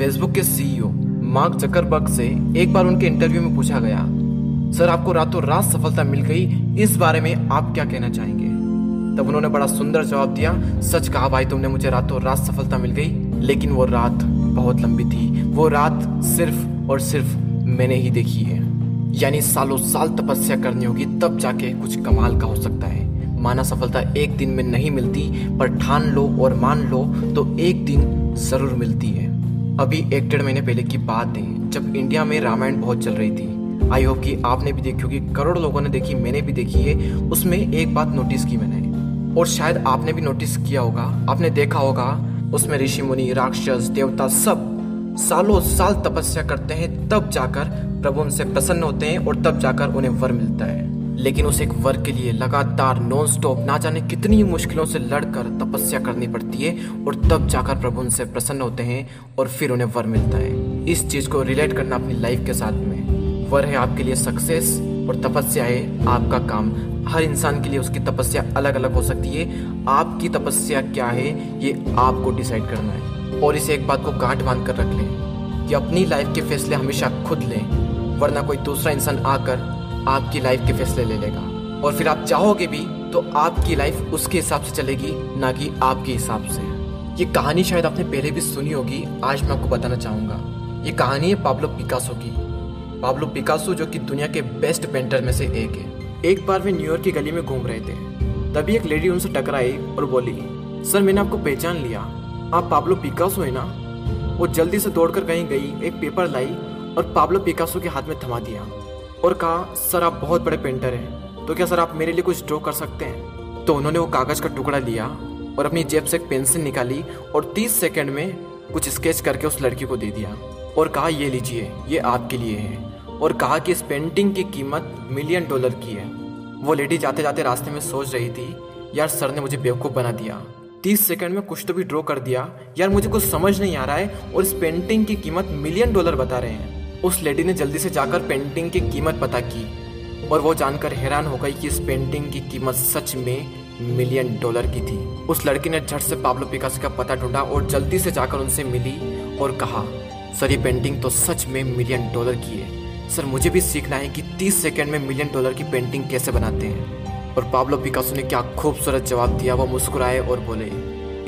Facebook के CEO mark Zuckerberg से एक बार उनके इंटरव्यू में पूछा गया, सर, आपको रातों रात सफलता मिल गई, इस बारे में आप क्या कहना चाहेंगे? तब उन्होंने बड़ा सुंदर जवाब दिया, सच कहा भाई, तुमने मुझे रातों रात सफलता मिल गई, लेकिन वो रात बहुत लंबी थी। वो रात सिर्फ़ और सिर्फ़ मैंने ही देखी है। यानी सालों साल तपस्या करनी होगी, तब जाके कुछ कमाल का हो सकता है। माना सफलता एक दिन में नहीं मिलती, पर ठान लो और मान लो तो एक दिन ज़रूर मिलती है। अभी एक डेढ़ महीने पहले की बात है, जब इंडिया में रामायण बहुत चल रही थी। आई होप कि आपने भी देखी होगी, करोड़ लोगों ने देखी, मैंने भी देखी है, उसमें एक बात नोटिस की मैंने। और शायद आपने भी नोटिस किया होगा, आपने देखा होगा, उसमें ऋषि मुनि, राक्षस, देवता सब सालों साल तपस्या करते हैं, तब जाकर प्रभु उनसे प्रसन्न होते हैं और तब जाकर उन्हें वर मिलता है। लेकिन उस एक वर के लिए लगातार नॉन स्टॉप ना जाने कितनी मुश्किलों से लड़कर तपस्या करनी पड़ती है और तब जाकर प्रभु उनसे प्रसन्न होते हैं और फिर उन्हें वर मिलता है। इस चीज़ को रिलेट करना अपनी लाइफ के साथ में। वर है आपके लिए सक्सेस और तपस्या है आपका काम। हर इंसान के लिए उसकी तपस्या अलग अलग हो सकती है। आपकी तपस्या क्या है, ये आपको डिसाइड करना है। और इसे एक बात को गांठ बाँध कर रख लें कि अपनी लाइफ के फैसले हमेशा खुद लें, वरना कोई दूसरा इंसान आकर आपकी लाइफ के फैसले ले लेगा। और फिर आप चाहोगे भी तो आपकी लाइफ उसके हिसाब से चलेगी, ना कि आपके हिसाब से। ये कहानी शायद आपने पहले भी सुनी होगी, आज मैं आपको बताना चाहूँगा। ये कहानी है पाब्लो पिकासो की। पाब्लो पिकासो जो कि दुनिया के बेस्ट पेंटर में से एक है। एक बार वे न्यूयॉर्क की गली में घूम रहे थे। तभी एक लेडी उनसे टकराई और बोली, सर, मैंने आपको पहचान लिया। आप पाब्लो पिकासो है ना? वो जल्दी से दौड़कर कहीं गई, एक पेपर लाई और पाब्लो पिकासो के हाथ में थमा दिया। और कहा, सर, आप बहुत बड़े पेंटर हैं। तो क्या सर, आप मेरे लिए कुछ ड्रॉ कर सकते हैं? तो उन्होंने वो कागज़ का टुकड़ा लिया और अपनी जेब से एक पेंसिल निकाली और 30 सेकंड में कुछ स्केच करके उस लड़की को दे दिया और कहा, ये लीजिए, ये आपके लिए है। और कहा कि इस पेंटिंग की कीमत मिलियन डॉलर की है। वो लेडी जाते जाते रास्ते में सोच रही थी, यार, सर ने मुझे बेवकूफ़ बना दिया। तीस सेकंड में कुछ तो भी ड्रॉ कर दिया। यार, मुझे कुछ समझ नहीं आ रहा है और इस पेंटिंग की कीमत मिलियन डॉलर बता रहे हैं। उस लेडी ने जल्दी से जाकर पेंटिंग की कीमत पता की और वो जानकर हैरान हो गई कि इस पेंटिंग की कीमत सच में मिलियन डॉलर की थी। उस लड़की ने झट से पाब्लो पिकासो का पता ढूंढा और जल्दी से जाकर उनसे मिली और कहा, सर, ये पेंटिंग तो सच में मिलियन डॉलर की है। सर, मुझे भी सीखना है कि 30 सेकंड में मिलियन डॉलर की पेंटिंग कैसे बनाते हैं। और पाब्लो पिकासो ने क्या खूबसूरत जवाब दिया, वो मुस्कुराए और बोले,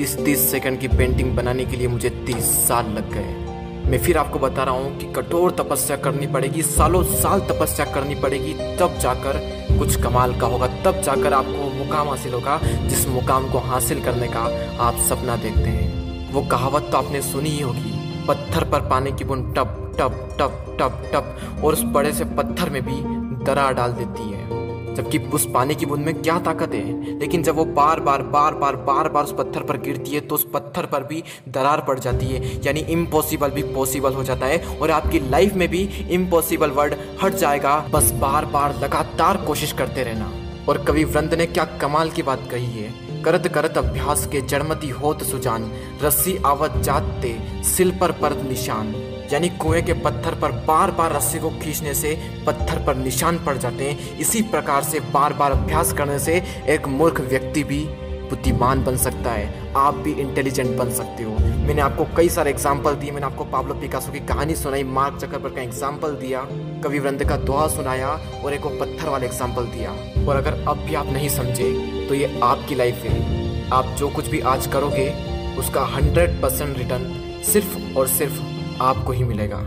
इस 30 सेकंड की पेंटिंग बनाने के लिए मुझे 30 साल लग गए। मैं फिर आपको बता रहा हूँ कि कठोर तपस्या करनी पड़ेगी, सालों साल तपस्या करनी पड़ेगी, तब जाकर कुछ कमाल का होगा, तब जाकर आपको मुकाम हासिल होगा, जिस मुकाम को हासिल करने का आप सपना देखते हैं। वो कहावत तो आपने सुनी ही होगी, पत्थर पर पानी की बूंद टप टप टप टप टप, और उस बड़े से पत्थर में भी दरार डाल देती है। जबकि उस पानी की बूंद में क्या ताकत है? लेकिन जब वो बार बार बार बार बार बार उस पत्थर पर गिरती है तो उस पत्थर पर भी दरार पड़ जाती है। यानी इम्पॉसिबल भी पॉसिबल हो जाता है और आपकी लाइफ में भी इम्पॉसिबल वर्ड हट जाएगा। बस बार बार लगातार कोशिश करते रहना। और कवि वृंद ने क्या कमाल की बात कही है? करत करत अभ्यास के जड़मती होत सुजान, रस्सी आवत जाते सिल पर परत निशान। यानी कुएँ के पत्थर पर बार बार रस्सी को खींचने से पत्थर पर निशान पड़ जाते हैं। इसी प्रकार से बार बार अभ्यास करने से एक मूर्ख व्यक्ति भी बुद्धिमान बन सकता है। आप भी इंटेलिजेंट बन सकते हो। मैंने आपको कई सारे एग्ज़ाम्पल दिए। मैंने आपको पाब्लो पिकासो की कहानी सुनाई मार्क चक्रबर का एग्ज़ाम्पल दिया, कवि वृंद का दोहा सुनाया और एक पत्थर वाला एग्ज़ाम्पल दिया। और अगर अब भी आप नहीं समझे तो ये आपकी लाइफ है। आप जो कुछ भी आज करोगे, उसका हंड्रेड परसेंट रिटर्न सिर्फ़ और सिर्फ़ आपको ही मिलेगा।